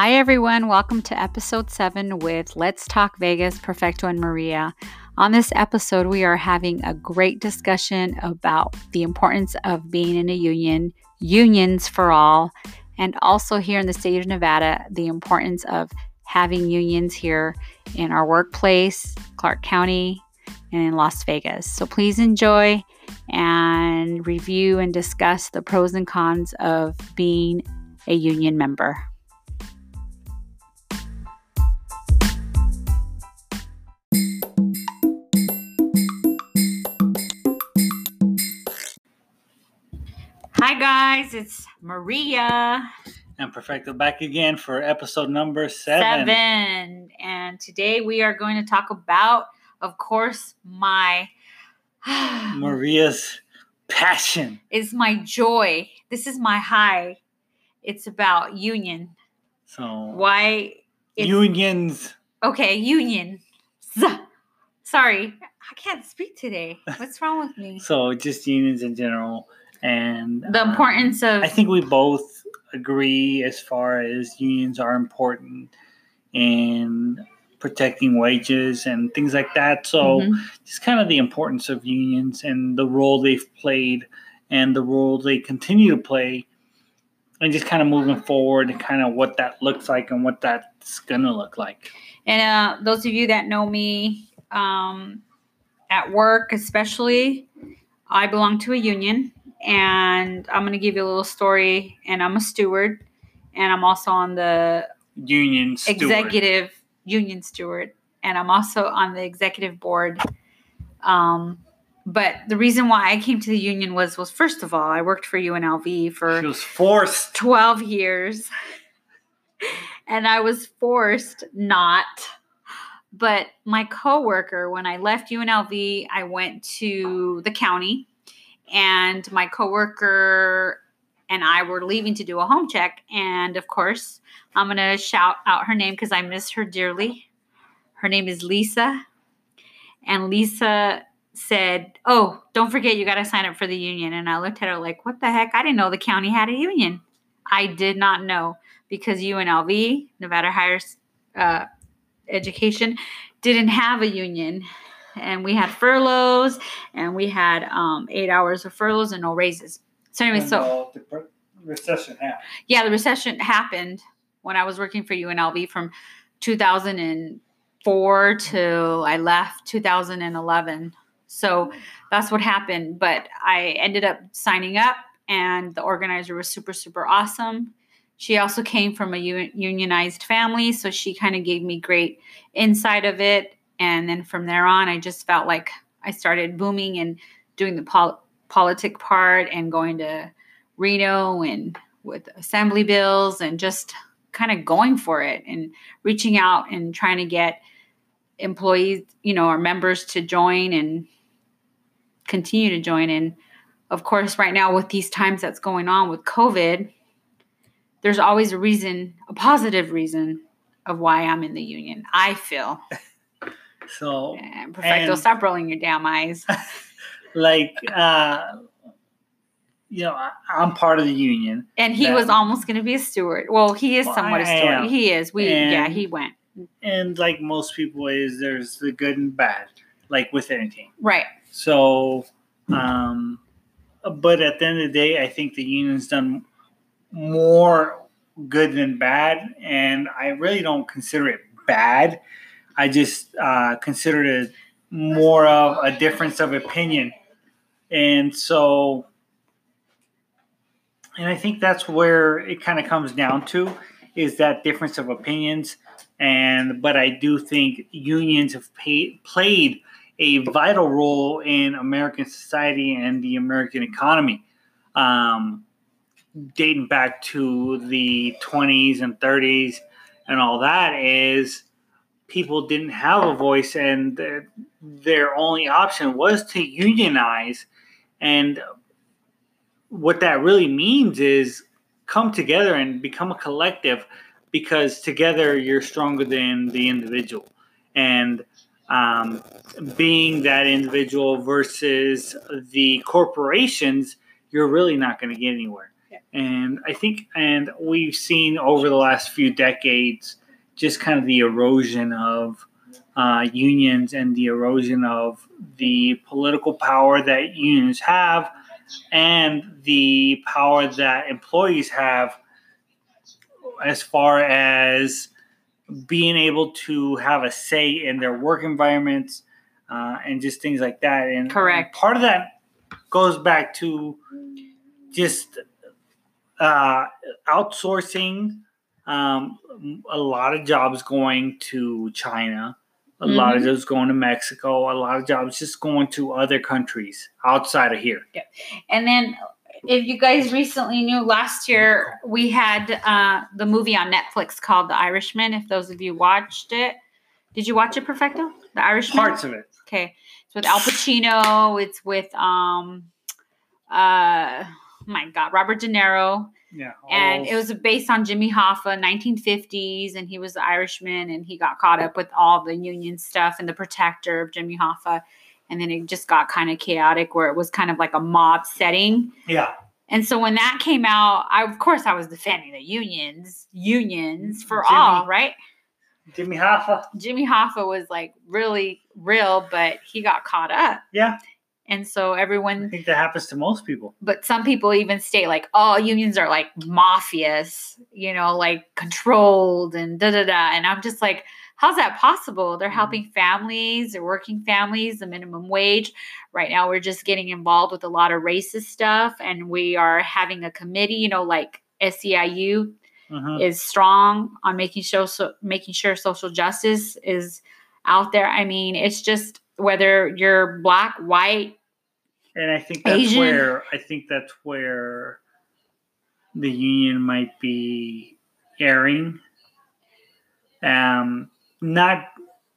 Hi, everyone. Welcome to episode seven with Let's Talk Vegas, Perfecto and Maria. On this episode, we are having a great discussion about the importance of being in a union, unions for all, and also here in the state of Nevada, the importance of having unions here in our workplace, Clark County, and in Las Vegas. So please enjoy and review and discuss the pros and cons of being a union member. Guys, it's Maria. And Perfecto back again for episode number seven. Seven. And today we are going to talk about, of course, my Maria's passion. is my joy. This is my high. It's about union. So Why? It's, unions. okay, union. Sorry, I can't speak today. What's wrong with me? So just unions in general, and The um, importance of I think we both agree as far as unions are important in protecting wages and things like that. So Mhm. just kind of the importance of unions and the role they've played and the role they continue to play and just kind of moving forward and kind of what that looks like and what that's gonna look like And uh, those of you that know me um, at work, especially, I belong to a union, and I'm going to give you a little story. And I'm a steward, and I'm also on the union steward. executive union steward, and I'm also on the executive board. Um, but the reason why I came to the union was was first of all, I worked for UNLV for she was forced 12 years and I was forced not. But my coworker, when I left UNLV, I went to the county, and my coworker and I were leaving to do a home check. And of course, I'm going to shout out her name because I miss her dearly. Her name is Lisa. And Lisa said, Oh, don't forget, you got to sign up for the union. And I looked at her like, What the heck? I didn't know the county had a union. I did not know because UNLV, Nevada Higher uh, Education, didn't have a union. And we had furloughs and we had um, eight hours of furloughs and no raises. So, anyway, when so the, the recession happened. yeah, the recession happened when I was working for UNLV from 2004 till I left 2011. So that's what happened. But I ended up signing up, and the organizer was super, super awesome. She also came from a unionized family, so she kind of gave me great insight of it. And then from there on, I just felt like I started booming and doing the pol- politic part and going to Reno and with assembly bills and just kind of going for it and reaching out and trying to get employees, you know, our members to join and continue to join. And of course, right now with these times that's going on with COVID, there's always a reason, a positive reason of why I'm in the union. I feel. So And Perfecto, And- stop rolling your damn eyes. like uh you know I, i'm part of the union And he That- was almost going to be a steward. Well, he is Well, somewhat a I steward. am. He is. We yeah, he went. and like most people is there's the good and bad like with anything Right. so um but at the end of the day i think the union's done more good than bad and i really don't consider it bad i just uh consider it more of a difference of opinion. And so and i think that's where it kind of comes down to is that difference of opinions. And but i do think unions have paid, played a vital role in american society and the american economy. Um, dating back to the 20s and 30s and all that is people didn't have a voice and their, their only option was to unionize. And what that really means is come together and become a collective because together you're stronger than the individual. And um, being that individual versus the corporations you're really not going to get anywhere. And I think, and we've seen over the last few decades, just kind of the erosion of uh, unions and the erosion of the political power that unions have and the power that employees have as far as being able to have a say in their work environments uh, and just things like that. And Correct. part of that goes back to just uh, outsourcing um, a lot of jobs going to China, a lot of jobs going to Mexico, a lot of jobs just going to other countries outside of here. And then, if you guys recently knew, last year we had uh, the movie on Netflix called The Irishman. If those of you watched it, did you watch it, Perfecto? The Irishman. Parts of it. Okay, it's with Al Pacino. It's with um, uh, my God, Robert De Niro, Yeah. and it was based on Jimmy Hoffa, 1950s, and he was the Irishman, and he got caught up with all the union stuff and the protector of Jimmy Hoffa, and then it just got kind of chaotic where it was kind of like a mob setting. yeah. And so when that came out, I of course I was defending the unions, unions for Jimmy. all, right? Jimmy Hoffa. Jimmy Hoffa was like really real, but he got caught up. Yeah. And so everyone I think that happens to most people. but some people even state like, oh, unions are like mafias, you know, like controlled and da da da. And I'm just like, how's that possible? They're Mhm. helping families, they're working families, the minimum wage. Right now, we're just getting involved with a lot of racist stuff, and we are having a committee, you know, like SEIU Mhm. is strong on making sure so, making sure social justice is out there. I mean, it's just whether you're black, white, And I think that's Asian. where I think that's where the union might be erring. Um, not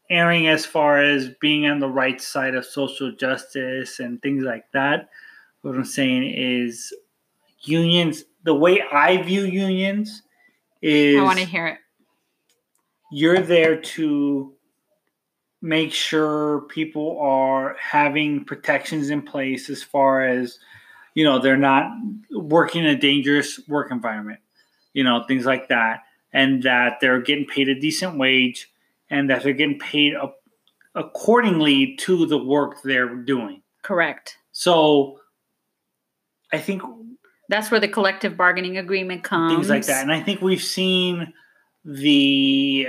erring as far as being on the right side of social justice and things like that. What I'm saying is unions. The way I view unions is I want to hear it. you're there to make sure people are having protections in place as far as you know they're not working in a dangerous work environment you know things like that and that they're getting paid a decent wage and that they're getting paid a- accordingly to the work they're doing Correct. so i think That's where the collective bargaining agreement comes. things like that. And I think we've seen the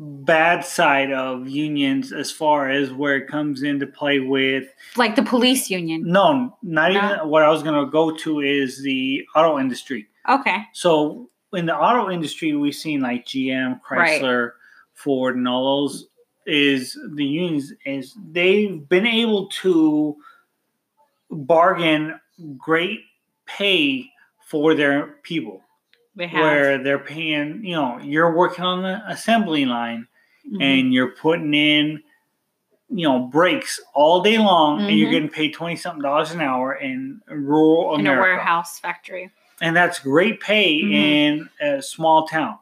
bad side of unions as far as where it comes into play with like the police union. no, not No. even what I was going to go to is the auto industry. Okay. So in the auto industry, we've seen like GM, Right. Chrysler, Ford, and all those. Is the unions is they've been able to bargain great pay for their people Have. where they're paying, you know, you're working on the assembly line Mhm. and you're putting in, you know, breaks all day long and you're Mhm. getting paid 20 something dollars an hour in rural in America. a warehouse factory. And that's great pay Mhm. in a small town.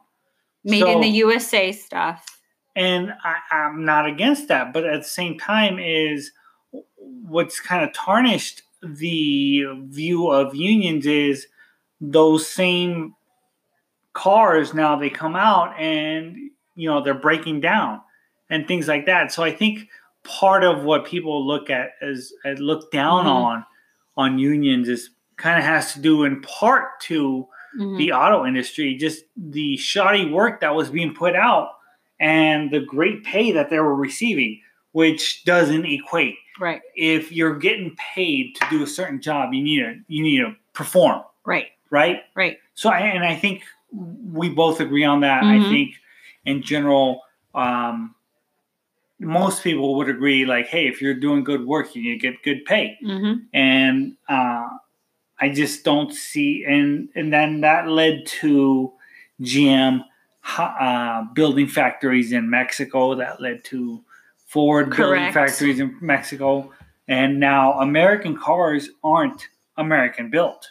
Made in the USA stuff. And I, I'm not against that, but at the same time, is what's kind of tarnished the view of unions is those same cars now they come out and you know they're breaking down and things like that. So I think part of what people look at as, as look down Mhm. on on unions is kind of has to do in part to Mhm. the auto industry, just the shoddy work that was being put out and the great pay that they were receiving, which doesn't equate. Right. If you're getting paid to do a certain job, you need to you need to perform, Right. right? Right. So, I, and I think we both agree on that. I Mhm. think in general, um, most people would agree, like, hey, if you're doing good work, you get good pay hmm and uh, I just don't see and and then that led to GM uh, building factories in Mexico. That led to Ford building factories in Mexico, and now American cars aren't American built.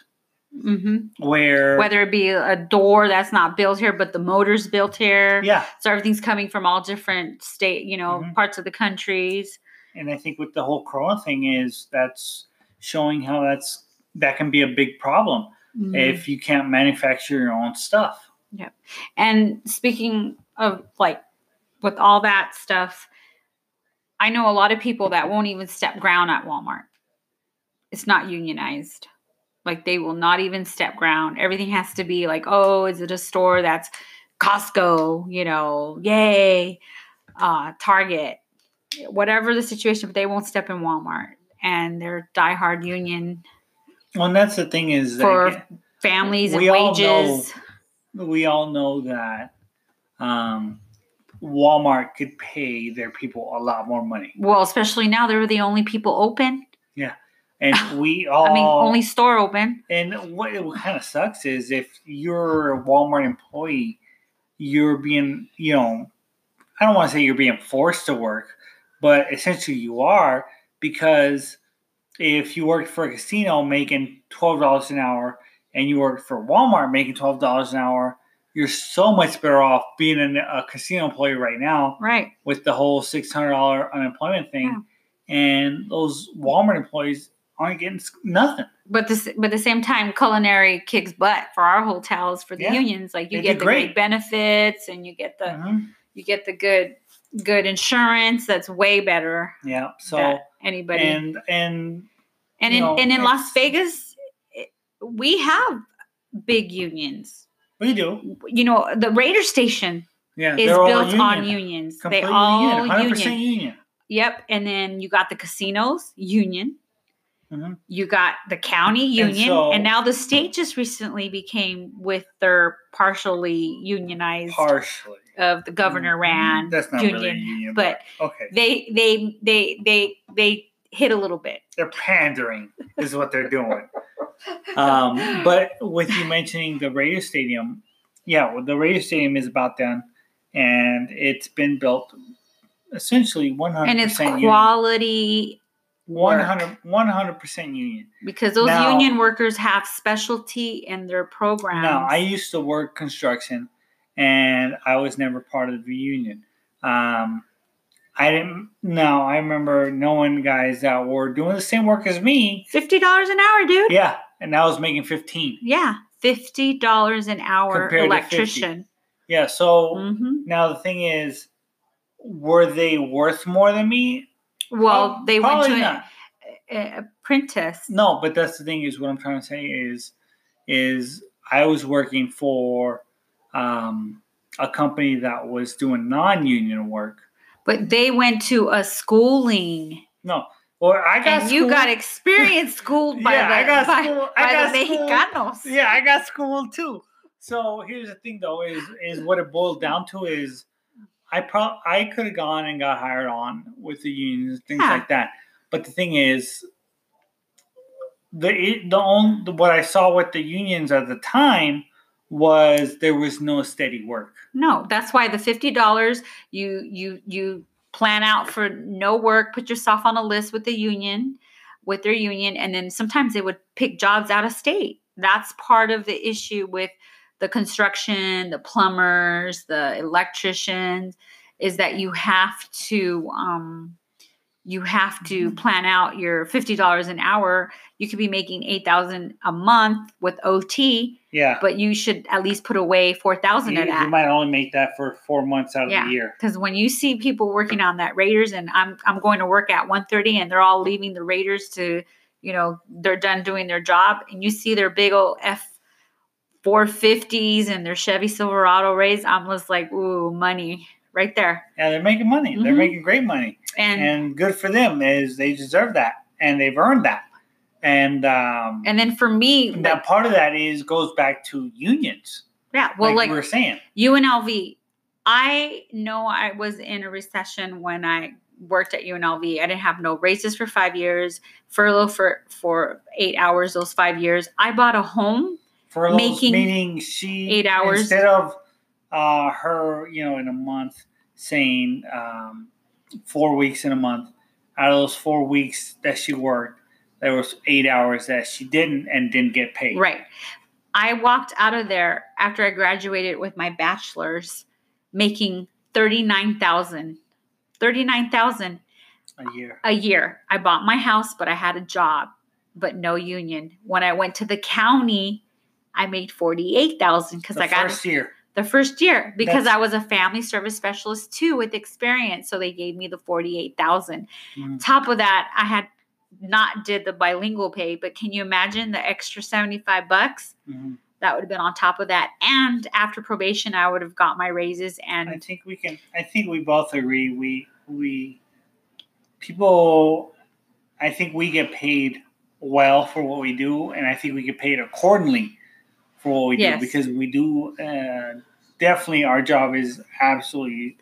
Hmm Where Whether it be a door that's not built here, but the motor's built here. yeah, So everything's coming from all different state, you know, Mhm. parts of the countries. and I think with the whole Corona thing is that's showing how that's that can be a big problem. Mhm. if you can't manufacture your own stuff. Yep. And speaking of like with all that stuff, I know a lot of people that won't even step ground at Walmart. It's not unionized. Like they will not even step ground. Everything has to be like, oh, is it a store that's Costco, you know, yay, uh, Target, whatever the situation, but they won't step in Walmart. And they're diehard union Well, and that's the thing is that For- again, families and We all wages. we all know that um, Walmart could pay their people a lot more money, Well, especially now they're the only people open. And we all. I mean, only store open. And what, what kind of sucks is if you're a Walmart employee, you're being, you know, I don't want to say you're being forced to work, but essentially you are because if you work for a casino making twelve dollars an hour and you work for Walmart making twelve dollars an hour, you're so much better off being an, a casino employee right now Right. with the whole six hundred dollar unemployment thing, and those Walmart employees aren't getting nothing. But this, but at the same time, culinary kicks butt for our hotels for the Yeah. unions. Like you They get the great. great benefits and you get the Mhm. you get the good good insurance. That's way better. Yeah. So anybody and and and in know, and in Las Vegas, we have big unions. we do. You know, the Raider Stadium Yeah. is built on union. unions. They all union. 100% union. union. Yep. And then you got the casinos union. Mhm. You got the county union, so- and, now the state just recently became with their partially unionized Partially. of the governor ran That's not union, really union, but okay. they they they they they hit a little bit. They're pandering, is what they're doing. Um, but with you mentioning the Raider stadium, yeah, well, the Raider stadium is about done, and it's been built essentially 100% and it's union. quality work 100 percent union. because those Now- union workers have specialty in their programs. No, I used to work construction, and I was never part of the union. Um, I didn't. No, I remember knowing guys that were doing the same work as me. fifty dollars an hour, dude. Yeah, and I was making fifteen. Yeah, fifty dollars an hour Compared to 50. electrician. Yeah. So hmm now the thing is, were they worth more than me? Well, Prob- they went to an a- apprentice. No, but that's the thing is what I'm trying to say is is I was working for um, a company that was doing non-union work. But they went to a schooling, No, or I got and you got experience schooled by Yeah, the I got by, schooled- I by got the schooled. Mexicanos. Yeah, I got schooled too. So here's the thing, though, is is what it boils down to is I pro I could have gone and got hired on with the unions things Yeah. like that. But the thing is, the the only what I saw with the unions at the time was there was no steady work. No, that's why the fifty dollars you you you plan out for no work, put yourself on a list with the union, with their union, and then sometimes they would pick jobs out of state. That's part of the issue with the construction, the plumbers, the electricians, is that you have to um you have to plan out your fifty dollars an hour. You could be making eight thousand a month with OT, Yeah, but you should at least put away four thousand of that. you might only make that for four months out of Yeah. the year. because when you see people working on that Raiders and I'm I'm going to work at 1:30 and they're all leaving the Raiders to, you know, they're done doing their job and you see their big old F 450s and their Chevy Silverado Rays, I'm just like, ooh, money right there. Yeah, they're making money. They're Mhm. making great money. And, and and good for them is they deserve that and they've earned that and um and then for me, now like, part of that is goes back to unions yeah, well, like, like, we were saying UNLV. I know I was in a recession when I worked at UNLV. I didn't have no raises for five years, furlough for for eight hours. Those five years, I bought a home. Those Making meaning she eight hours. instead of uh her you know in a month saying um four weeks in a month out of those four weeks that she worked there was eight hours that she didn't and didn't get paid Right. I walked out of there after I graduated with my bachelor's, making thirty nine thousand. Thirty nine thousand a year a year. I bought my house, but I had a job, but no union. When I went to the county I made forty eight thousand because I got first year. the first year because That's- I was a family service specialist too with experience. So they gave me the forty eight thousand. Mhm. Top of that, I had not did the bilingual pay, but can you imagine the extra seventy five bucks? Mhm. That would have been on top of that. And after probation, I would have got my raises and I think we can. I think we both agree. We we people. I think we get paid well for what we do, and I think we get paid accordingly for what we Yes. do because we do. Uh, definitely, our job is absolutely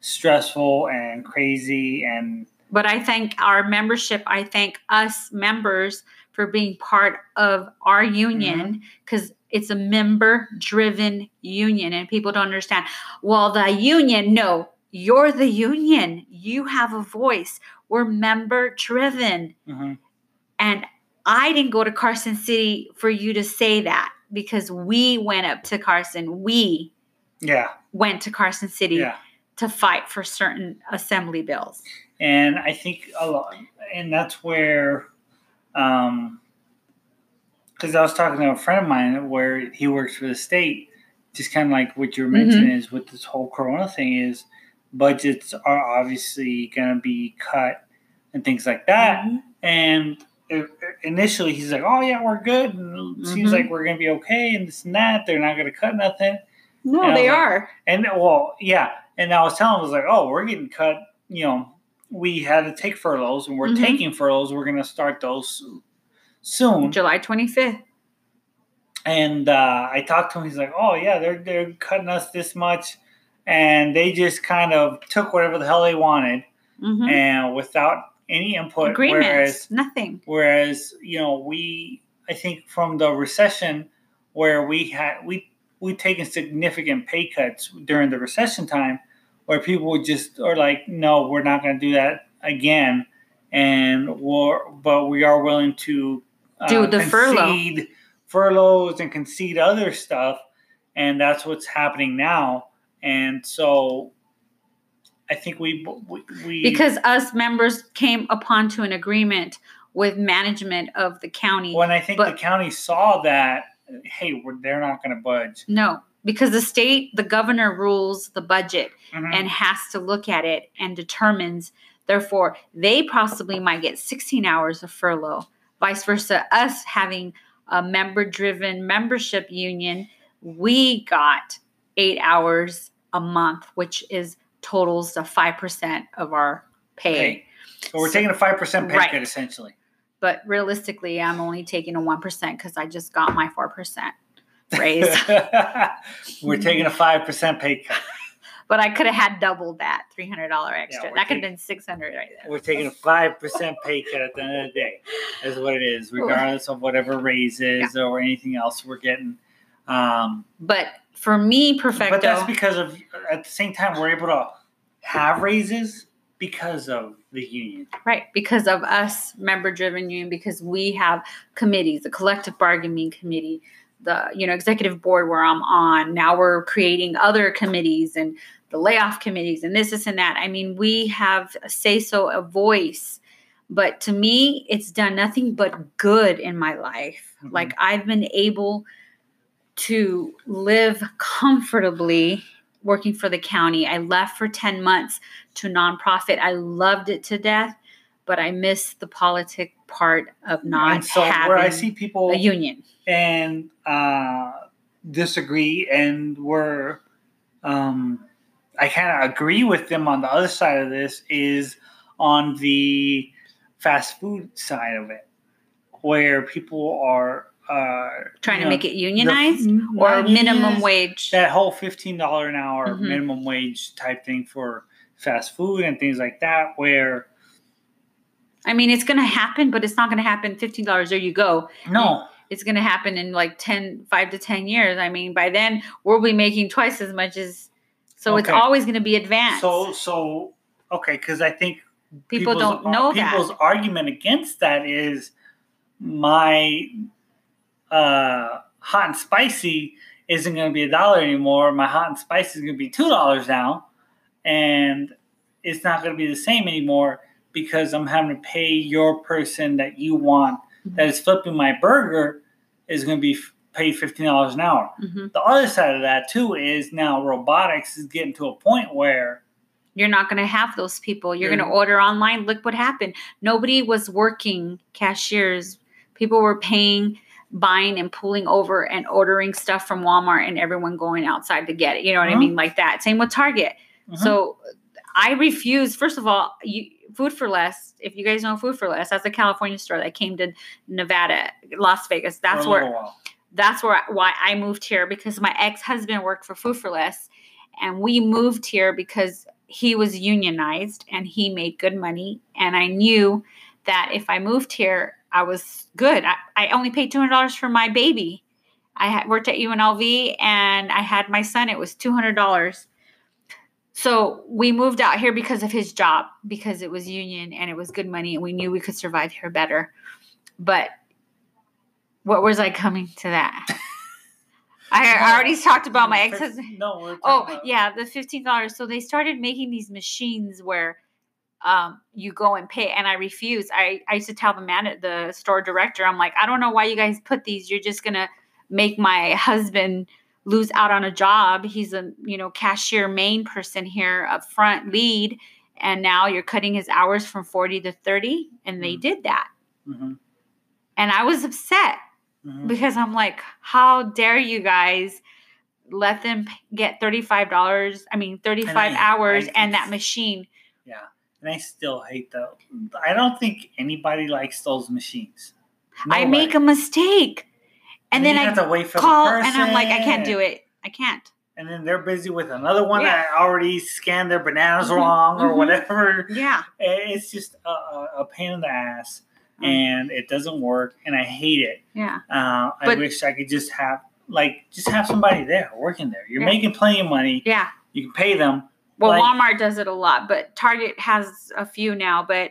stressful and crazy, and but I thank our membership. I thank us members for being part of our union because it's a member driven union and people don't understand. Well, the union, no, you're the union. You have a voice. We're member driven. mhm. And I didn't go to Carson City for you to say that because we went up to Carson. We yeah, went to Carson City yeah. to fight for certain assembly bills. and I think a lot, and that's where, um, because I was talking to a friend of mine where he works for the state, just kind of like what you're mentioning is with this whole Corona thing is budgets are obviously going to be cut and things like that, and. Initially, he's like, "Oh yeah, we're good. And it seems Mhm. like we're gonna be okay, and this and that. They're not gonna cut nothing." No, And they like, are. And well, yeah. And I was telling him, I was like, oh, we're getting cut. You know, we had to take furloughs and we're Mhm. taking furloughs. We're to start those soon. July 25th. And uh, I talked to him. He's like, oh, yeah, they're, they're cutting us this much. And they just kind of took whatever the hell they wanted Mhm. and without any input. Agreements. Whereas, Nothing. whereas, you know, we, I think from the recession where we had, we, we'd taken significant pay cuts during the recession time where people would just are like, no, we're not going to do that again. And we're, but we are willing to uh, Do the furlough. furloughs and concede other stuff. And that's what's happening now. And so I think we, we, we Because us members came upon to an agreement with management of the county. when I think the county saw that, hey, we're, they're not going to budge. No, because the state, the governor rules the budget Mhm. and has to look at it and determines. Therefore, they possibly might get 16 hours of furlough. Vice versa, us having a member driven membership union, we got eight hours a month, which is totals to 5% of our pay. Pay. So we're taking a five percent pay Right. cut essentially. But realistically, I'm only taking a 1% because I just got my 4% raise. we're taking a five percent pay cut. but I could have had double that $300 extra. we're that could have been 600 right there. We're taking a five percent pay cut at the end of the day. Is what it is, regardless of whatever raises or anything else we're getting. Um, But for me, perfecto. but that's because of at the same time we're able to have raises because of the union. Right, because of us member driven union, because we have committees, the collective bargaining committee, the you know executive board where I'm on. Now we're creating other committees and the layoff committees and this, this, and that. I mean, we have a say so, a voice. But to me, it's done nothing but good in my life. Mhm. Like I've been able to live comfortably working for the county. I left for 10 months to nonprofit. I loved it to death, but I miss the politic part of not and so having where I see people a union. and uh, disagree, and we're um, I kind of agree with them on the other side of this is on the fast food side of it, where people are uh, Trying to know, make it unionized the- or minimum wage. That whole fifteen dollar an hour Mhm. minimum wage type thing for fast food and things like that, where I mean, it's going to happen, but it's not going to happen $15. There you go. no, It's going to happen in like 10, 5 to 10 years. I mean, by then we'll be making twice as much as, so it's always going to be advanced. so so okay, because I think People don't know people's that. argument against that is my uh, hot and spicy isn't going to be a dollar anymore. My hot and spicy is going to be two dollars now, and it's not going to be the same anymore because I'm having to pay your person that you want Mm-hmm. that is flipping my burger is going to be paid fifteen dollars an hour. hmm The other side of that too is now robotics is getting to a point where You're not going to have those people. You're You're- going to order online. Look what happened. Nobody was working cashiers. People were paying, buying, and pulling over and ordering stuff from Walmart, and everyone going outside to get it. You know what I Mhm. mean? Like that. Same with Target. Mhm. So I refuse. First of all, you, Food for Less. If you guys know Food for Less, that's a California store that came to Nevada, Las Vegas. That's where while. that's where why I moved here because my ex-husband worked for Food for Less and we moved here because he was unionized and he made good money and I knew that if I moved here I was good. I, I only paid $200 for my baby. I had worked at UNLV and I had my son it was $200. So we moved out here because of his job because it was union and it was good money and we knew we could survive here better. But what was I coming to that? I, I already talked about my ex husband. No, Oh yeah, the fifteen dollars. So they started making these machines where um, you go and pay, and I refuse. I, I used to tell the man at the store director, I'm like, I don't know why you guys put these. You're just gonna make my husband lose out on a job. He's a you know cashier main person here up front lead, and now you're cutting his hours from forty to thirty, and they Mhm. did that, Mhm, and I was upset mhm. because I'm like, how dare you guys let them get $35, I mean, 35 I- hours I- and that machine. Yeah, and I still hate that. I don't think anybody likes those machines. I make a mistake. And, then you I have to wait for call the and I'm like, I can't do it. I can't. And then they're busy with another one Yeah. that already scanned their bananas Mhm, wrong or mhm. whatever. Yeah. It's just a, a, a pain in the ass, Mm. and it doesn't work, and I hate it. Yeah. Uh, I But- wish I could just have like just have somebody there working there. You're Yeah. making plenty of money. Yeah. You can pay them. Well, Like- Walmart does it a lot, but Target has a few now. But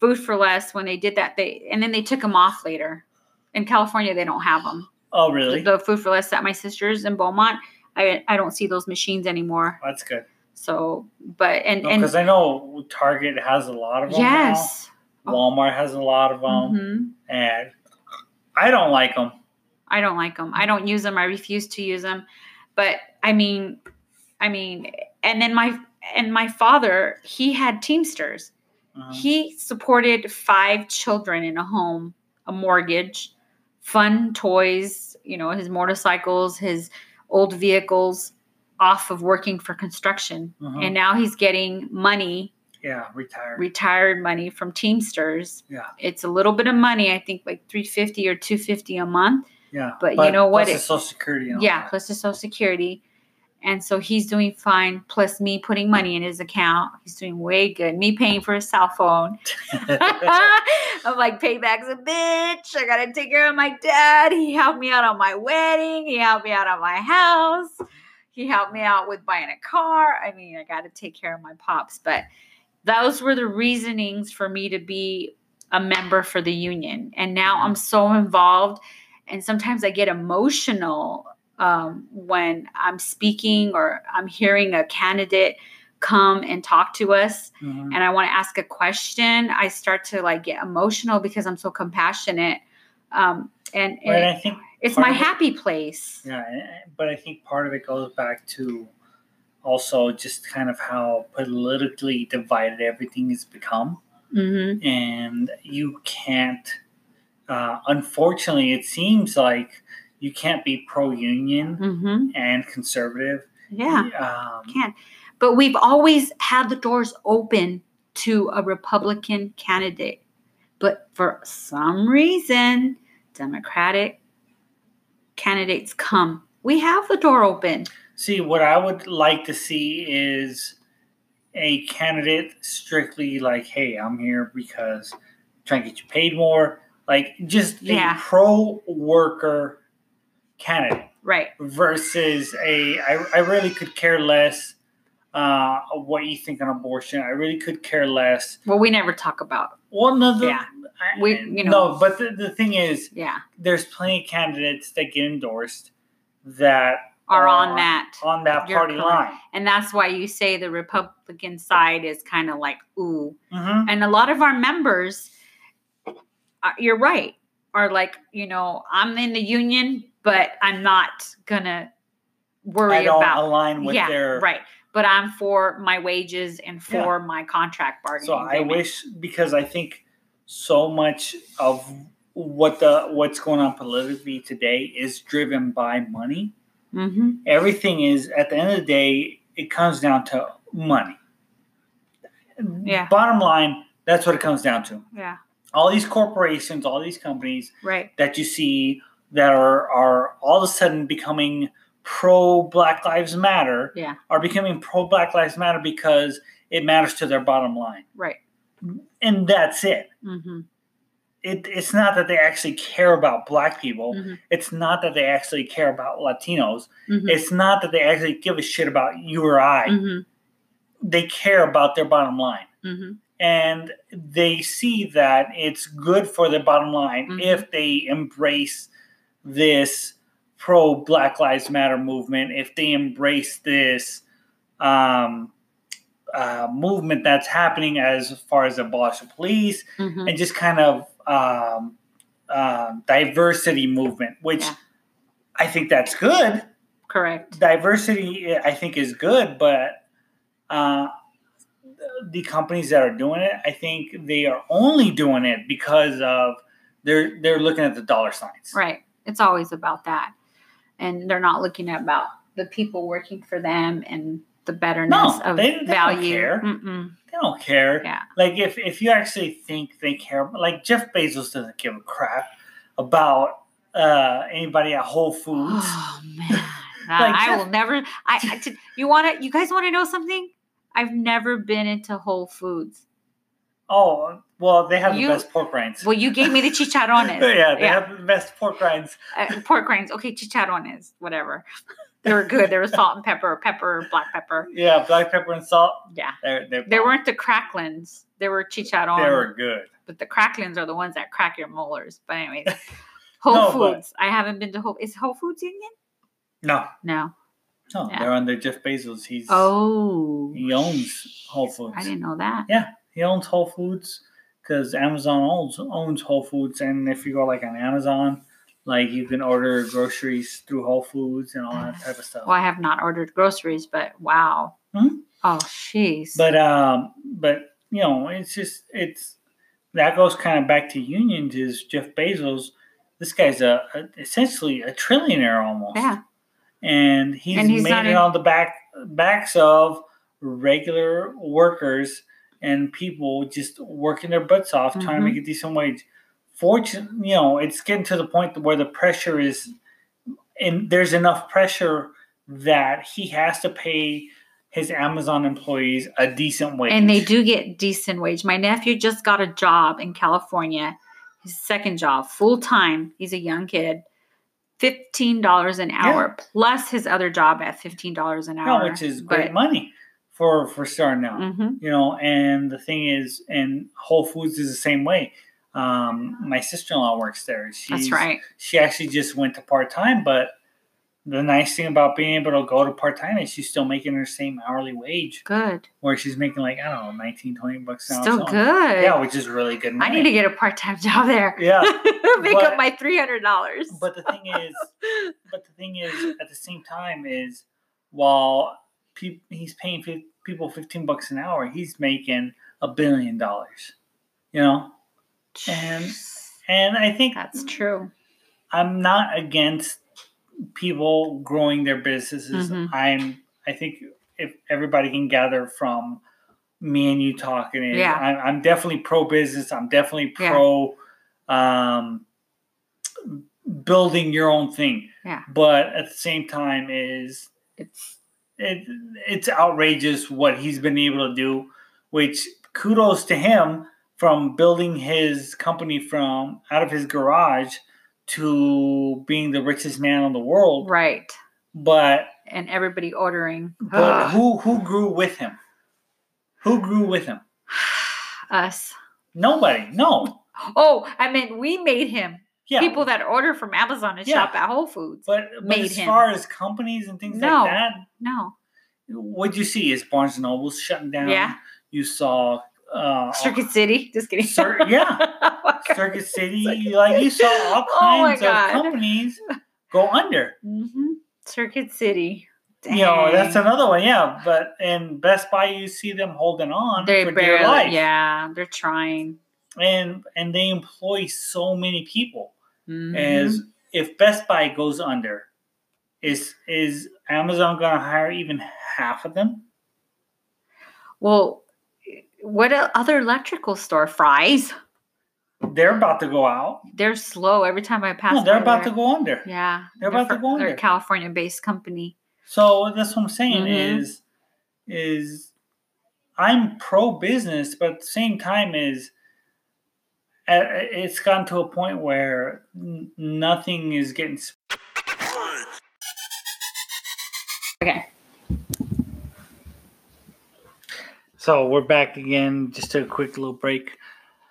Food for Less, when they did that, they and then they took them off later. In California, they don't have them. Oh, really? The Food for Less at my sister's in Beaumont, I I don't see those machines anymore. That's good. So, but and and Because I know Target has a lot of them. yes, Now. Walmart has a lot of them, Mhm. and I don't like them. I don't like them. I don't use them. I refuse to use them. But I mean, I mean, and then my and my father, he had Teamsters. Uh-huh. He supported five children in a home, a mortgage, fun toys, you know, his motorcycles, his old vehicles off of working for construction. Mhm. And now he's getting money, yeah, retired. retired money from Teamsters. Yeah. It's a little bit of money, I think like 350 or 250 a month. yeah, but you know what plus it- Social Security. Yeah, plus the Social Security. And so he's doing fine, plus me putting money in his account. He's doing way good. Me paying for his cell phone. I'm like, payback's a bitch. I gotta take care of my dad. He helped me out on my wedding. He helped me out on my house. He helped me out with buying a car. I mean, I gotta take care of my pops. But those were the reasonings for me to be a member for the union. And now mm-hmm. I'm so involved. And sometimes I get emotional um, when I'm speaking or I'm hearing a candidate come and talk to us Mhm. and I want to ask a question, I start to like get emotional because I'm so compassionate. Um, and, and I think it's my of it- happy place. Yeah, but I think part of it goes back to also just kind of how politically divided everything has become, Mm-hmm. and you can't. Uh, unfortunately, it seems like you can't be pro-union Mm-hmm. and conservative. Yeah, Um, can't. But we've always had the doors open to a Republican candidate. But for some reason, Democratic candidates come. We have the door open. See, what I would like to see is a candidate strictly like, hey, I'm here because I'm trying to get you paid more. Like, just Yeah. a pro worker candidate Right. versus a, I, I really could care less uh, what you think on abortion. I really could care less. Well, we never talk about. Well, no, the, Yeah. I- We- you know- no, but the, the thing is, Yeah. there's plenty of candidates that get endorsed that Are on that. on that party line. And that's why you say the Republican side is kind of like, ooh. hmm And a lot of our members, uh, you're right, are like, you know, I'm in the union, but I'm not gonna worry I don't about align with yeah, their right. But I'm for my wages and for my contract bargaining. So I agreement. wish because I think so much of what the what's going on politically today is driven by money. Mhm. Everything is at the end of the day, it comes down to money. Yeah. Bottom line, that's what it comes down to. Yeah. All these corporations, all these companies Right. that you see that are are all of a sudden becoming pro Black Lives Matter Yeah. are becoming pro Black Lives Matter because it matters to their bottom line. Right. And that's it. Mm-hmm. it, it's not that they actually care about black people. Mhm. It's not that they actually care about Latinos. Mm-hmm. It's not that they actually give a shit about you or I. Mm-hmm. They care about their bottom line. Mm-hmm. And they see that it's good for their bottom line Mhm. if they embrace this pro Black Lives Matter movement, if they embrace this um, uh, movement that's happening as far as abolish the police, Mm-hmm. and just kind of um, uh, diversity movement, which Yeah. I think that's good. Correct. Diversity, I think, is good, but uh, the companies that are doing it, I think they are only doing it because of they're they're looking at the dollar signs. Right. It's always about that. And they're not looking at about the people working for them and the betterness No, of they- they don't value. care. They don't care. Yeah. Like if if you actually think they care, like Jeff Bezos doesn't give a crap about uh, anybody at Whole Foods. Oh man. Like, I Jeff- will never I, I you want to you guys want to know something? I've never been into Whole Foods. Oh, well, they have You- the best pork rinds. Well, you gave me the chicharrones. yeah, they yeah. have the best pork rinds. uh, pork rinds. Okay, chicharrones, whatever. They were good. There was salt and pepper, pepper, black pepper. Yeah, black pepper and salt. Yeah. They're, they're There weren't the cracklins. There were chicharrones. They were good. but the cracklins are the ones that crack your molars. But anyways, Whole No, but- Foods. I haven't been to Whole. Is Whole Foods Union? No, No. no, Yeah. they're under Jeff Bezos. He's Oh, he owns Whole Foods. I didn't know that. He owns Whole Foods because Amazon owns owns Whole Foods, and if you go like on Amazon, like you can order groceries through Whole Foods and all that type of stuff. Well, I have not ordered groceries, but wow. Mhm. Oh, jeez. But um, but you know, it's just it's that goes kind of back to unions. Is Jeff Bezos? This guy's a, a essentially a trillionaire almost. yeah, and he's, And he's made it in- on the back backs of regular workers and people just working their butts off trying to Mhm. make a decent wage. Fortunately, you know, it's getting to the point where the pressure is, and there's enough pressure that he has to pay his Amazon employees a decent wage. and they do get decent wage. My nephew just got a job in California, his second job, full time. He's a young kid. Fifteen dollars an hour plus his other job at fifteen dollars an Yeah, hour, which is great money for for starting out. hmm you know and the thing is and whole foods is the same way um, my sister-in-law works there She's, That's right. she actually just went to part-time but the nice thing about being able to go to part-time is she's still making her same hourly wage Good. where she's making like i don't know 19 20 bucks an hour Still something. good. yeah which is really good I need to get a part time job there. yeah Make But- up my three hundred dollars. but the thing is but the thing is at the same time is while pe- he's paying people 15 bucks an hour he's making a billion dollars you know and- and i think That's true. i'm not against people growing their businesses Mhm. i'm i think if everybody can gather from me and you talking is Yeah. I'm, I'm definitely pro business i'm definitely Yeah. pro um building your own thing Yeah. but at the same time is It's it, it's outrageous what he's been able to do which kudos to him from building his company from out of his garage to being the richest man in the world right. but And everybody ordering. but who who grew with him who grew with him Us. nobody no Oh, I mean, we made him. Yeah People that order from Amazon and Yeah. shop at Whole Foods. but, but made as him. far as companies and things No. like that No. what'd you see is barnes and noble shutting down Yeah. you saw uh Circuit City. Just kidding. Cir- yeah. Oh. Circuit City, Circuit like you saw all Oh kinds of companies go under. hmm Circuit City. You know, that's another one. Yeah, but in Best Buy, you see them holding on they for dear barely. life, Yeah, they're trying. and and they employ so many people. Mhm. As if Best Buy goes under, is is Amazon going to hire even half of them? well, what other electrical store? Fry's. They're about to go out. They're slow. Every time I pass. No, they're about there- to go under. Yeah, They're about to fr- go They're a under. California-based company. So that's what I'm saying Mhm. is is I'm pro business, but at the same time is it's gotten to a point where nothing is getting. Okay. So we're back again. Just a quick little break.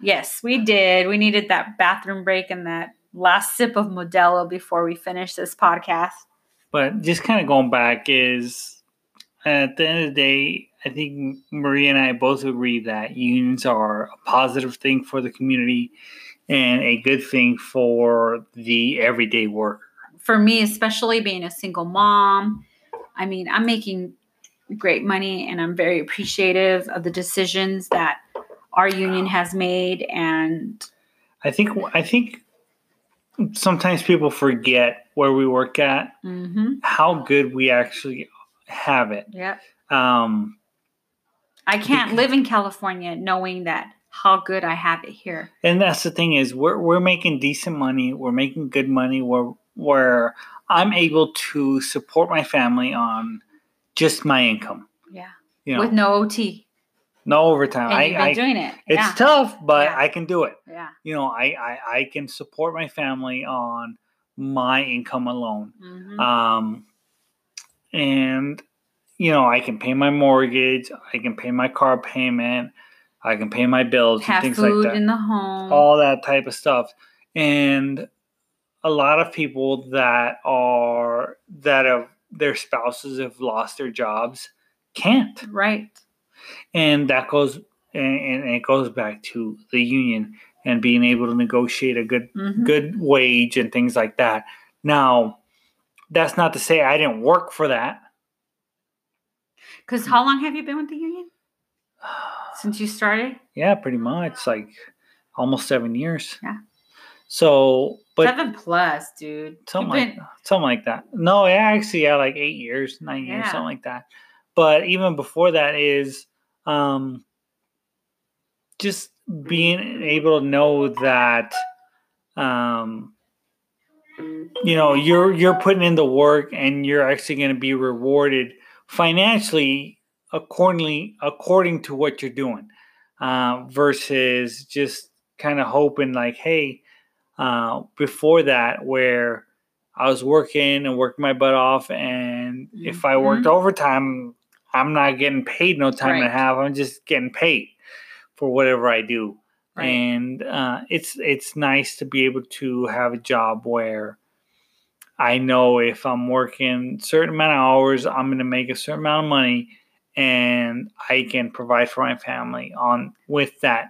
Yes, we did. We needed that bathroom break and that last sip of Modelo before we finish this podcast. But just kind of going back is at the end of the day, I think Maria and I both agree that unions are a positive thing for the community and a good thing for the everyday worker. For me, especially being a single mom, I mean, I'm making great money and I'm very appreciative of the decisions that our union has made and I think I think sometimes people forget where we work at, mhm, how good we actually have it. yep. Um, I can't live in California knowing that how good I have it here. and that's the thing is we're we're making decent money, we're making good money, where where I'm able to support my family on just my income. Yeah. You know, With no OT. no overtime. And I, I doing it. it's yeah. tough, but Yeah. I can do it. yeah. You know, I, I I can support my family on my income alone. Mhm. um, and you know I can pay my mortgage, I can pay my car payment, I can pay my bills and things food like that, in the home. all that type of stuff. And a lot of people that are that have their spouses have lost their jobs can't, right. and that goes and, and it goes back to the union and being able to negotiate a good Mhm. good wage and things like that. Now, that's not to say I didn't work for that. Because how long have you been with the union? Since you started? Yeah, pretty much like almost seven years. Yeah. So, but Seven plus, dude. something You've like been- something like that. No, yeah, actually, yeah, like eight years, nine years, Yeah. something like that. But even before that is um, just being able to know that um, you know you're you're putting in the work and you're actually going to be rewarded financially accordingly according to what you're doing uh, versus just kind of hoping like hey uh, before that where i was working and working my butt off and if i worked overtime i'm not getting paid no time and a half i'm just getting paid for whatever i do. Right. and uh, it's it's nice to be able to have a job where I know if I'm working certain amount of hours, I'm going to make a certain amount of money, and I can provide for my family on with that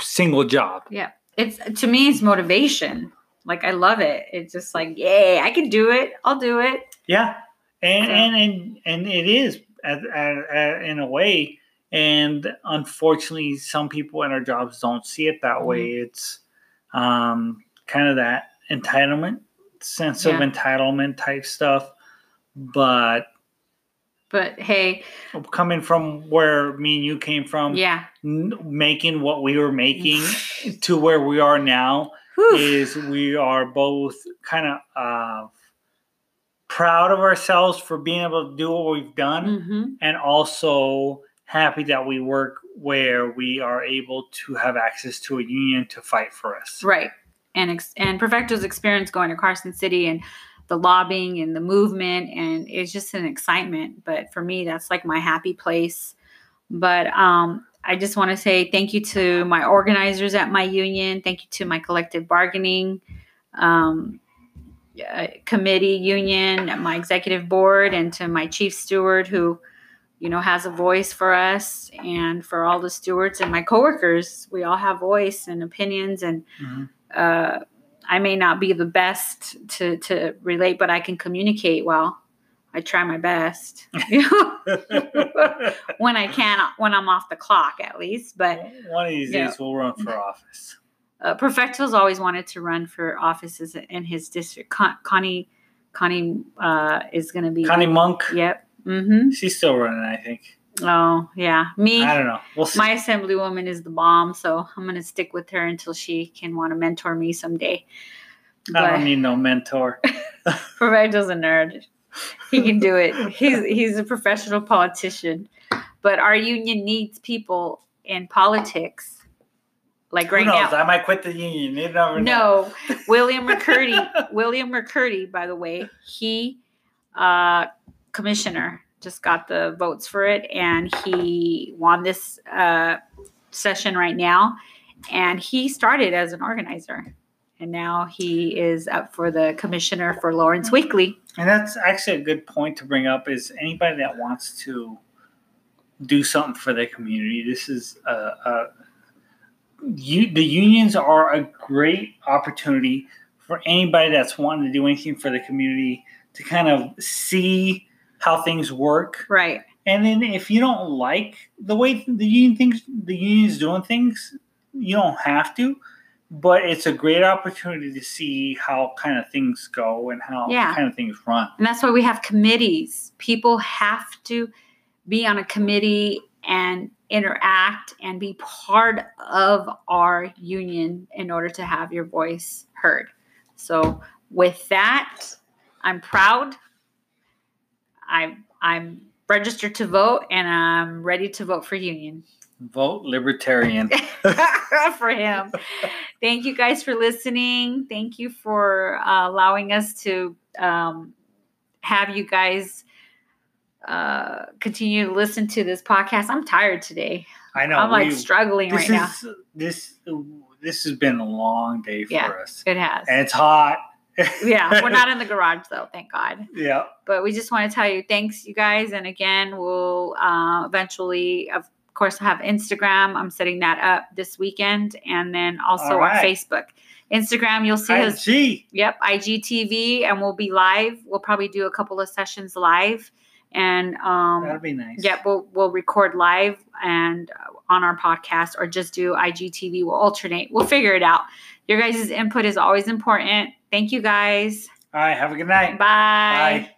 single job. Yeah. It's to me it's motivation. Like I love it. It's just like, yay, I can do it. I'll do it. Yeah, and So- and, and and it is at, at, at, in a way. And unfortunately, some people in our jobs don't see it that way. It's um, kind of that entitlement sense of entitlement type stuff. But But hey, coming from where me and you came from, yeah. n- making what we were making to where we are now Whew. is we are both kind of uh, proud of ourselves for being able to do what we've done Mhm. and also happy that we work where we are able to have access to a union to fight for us. Right. And ex- and Perfecto's experience going to Carson City and the lobbying and the movement and it's just an excitement. But for me, that's like my happy place. But um, I just want to say thank you to my organizers at my union. Thank you to my collective bargaining um, uh, committee union, my executive board, and to my chief steward who, you know, has a voice for us, and for all the stewards and my coworkers. We all have voice and opinions and Mhm. Uh, I may not be the best to to relate, but I can communicate well. I try my best when I can, when I'm off the clock, at least. But one of these days we'll run for office. uh, Perfecto's always wanted to run for offices in his district. Con- Connie, Connie uh, is going to be. Connie Munk, Yep. Mm-hmm. she's still running, I think. Oh yeah, me. I don't know. We'll see. My assemblywoman is the bomb, so I'm going to stick with her until she can want to mentor me someday. I don't need no mentor. Perfecto's a nerd. He can do it. He's he's a professional politician. But our union needs people in politics. Like right now. I might quit the union. You never know. No, William McCurdy. William McCurdy, by the way, he uh, commissioner just got the votes for it, and he won this uh, session right now. And he started as an organizer, and now he is up for the commissioner for Lawrence Weekly. And that's actually a good point to bring up. Is anybody that wants to do something for their community? This is a, a you, the unions are a great opportunity for anybody that's wanting to do anything for the community to kind of see how things work. Right. And then if you don't like the way the union thinks the union's doing things, you don't have to. But it's a great opportunity to see how kind of things go and how Yeah. kind of things run. And that's why we have committees. People have to be on a committee and interact and be part of our union in order to have your voice heard. So, with that, I'm proud. I'm I'm registered to vote and I'm ready to vote for union. Vote libertarian. for him. Thank you guys for listening. Thank you for uh, allowing us to um, have you guys uh, continue to listen to this podcast. I'm tired today. I know. I'm like we- struggling right now. this this has been a long day for Yeah. us, It has. and it's hot. Yeah, we're not in the garage though, thank God. yeah. But we just want to tell you thanks, you guys. And again, we'll uh, eventually, of course, have Instagram. I'm setting that up this weekend, and then also All on. Facebook. Instagram, you'll see us IG. Yep, IGTV, and we'll be live. We'll probably do a couple of sessions live, and um, That'd um, be nice. yep, we'll we'll record live and uh, on our podcast, or just do IGTV. We'll alternate. We'll figure it out. Your guys' input is always important. Thank you, guys. All right. Have a good night. Bye. Bye.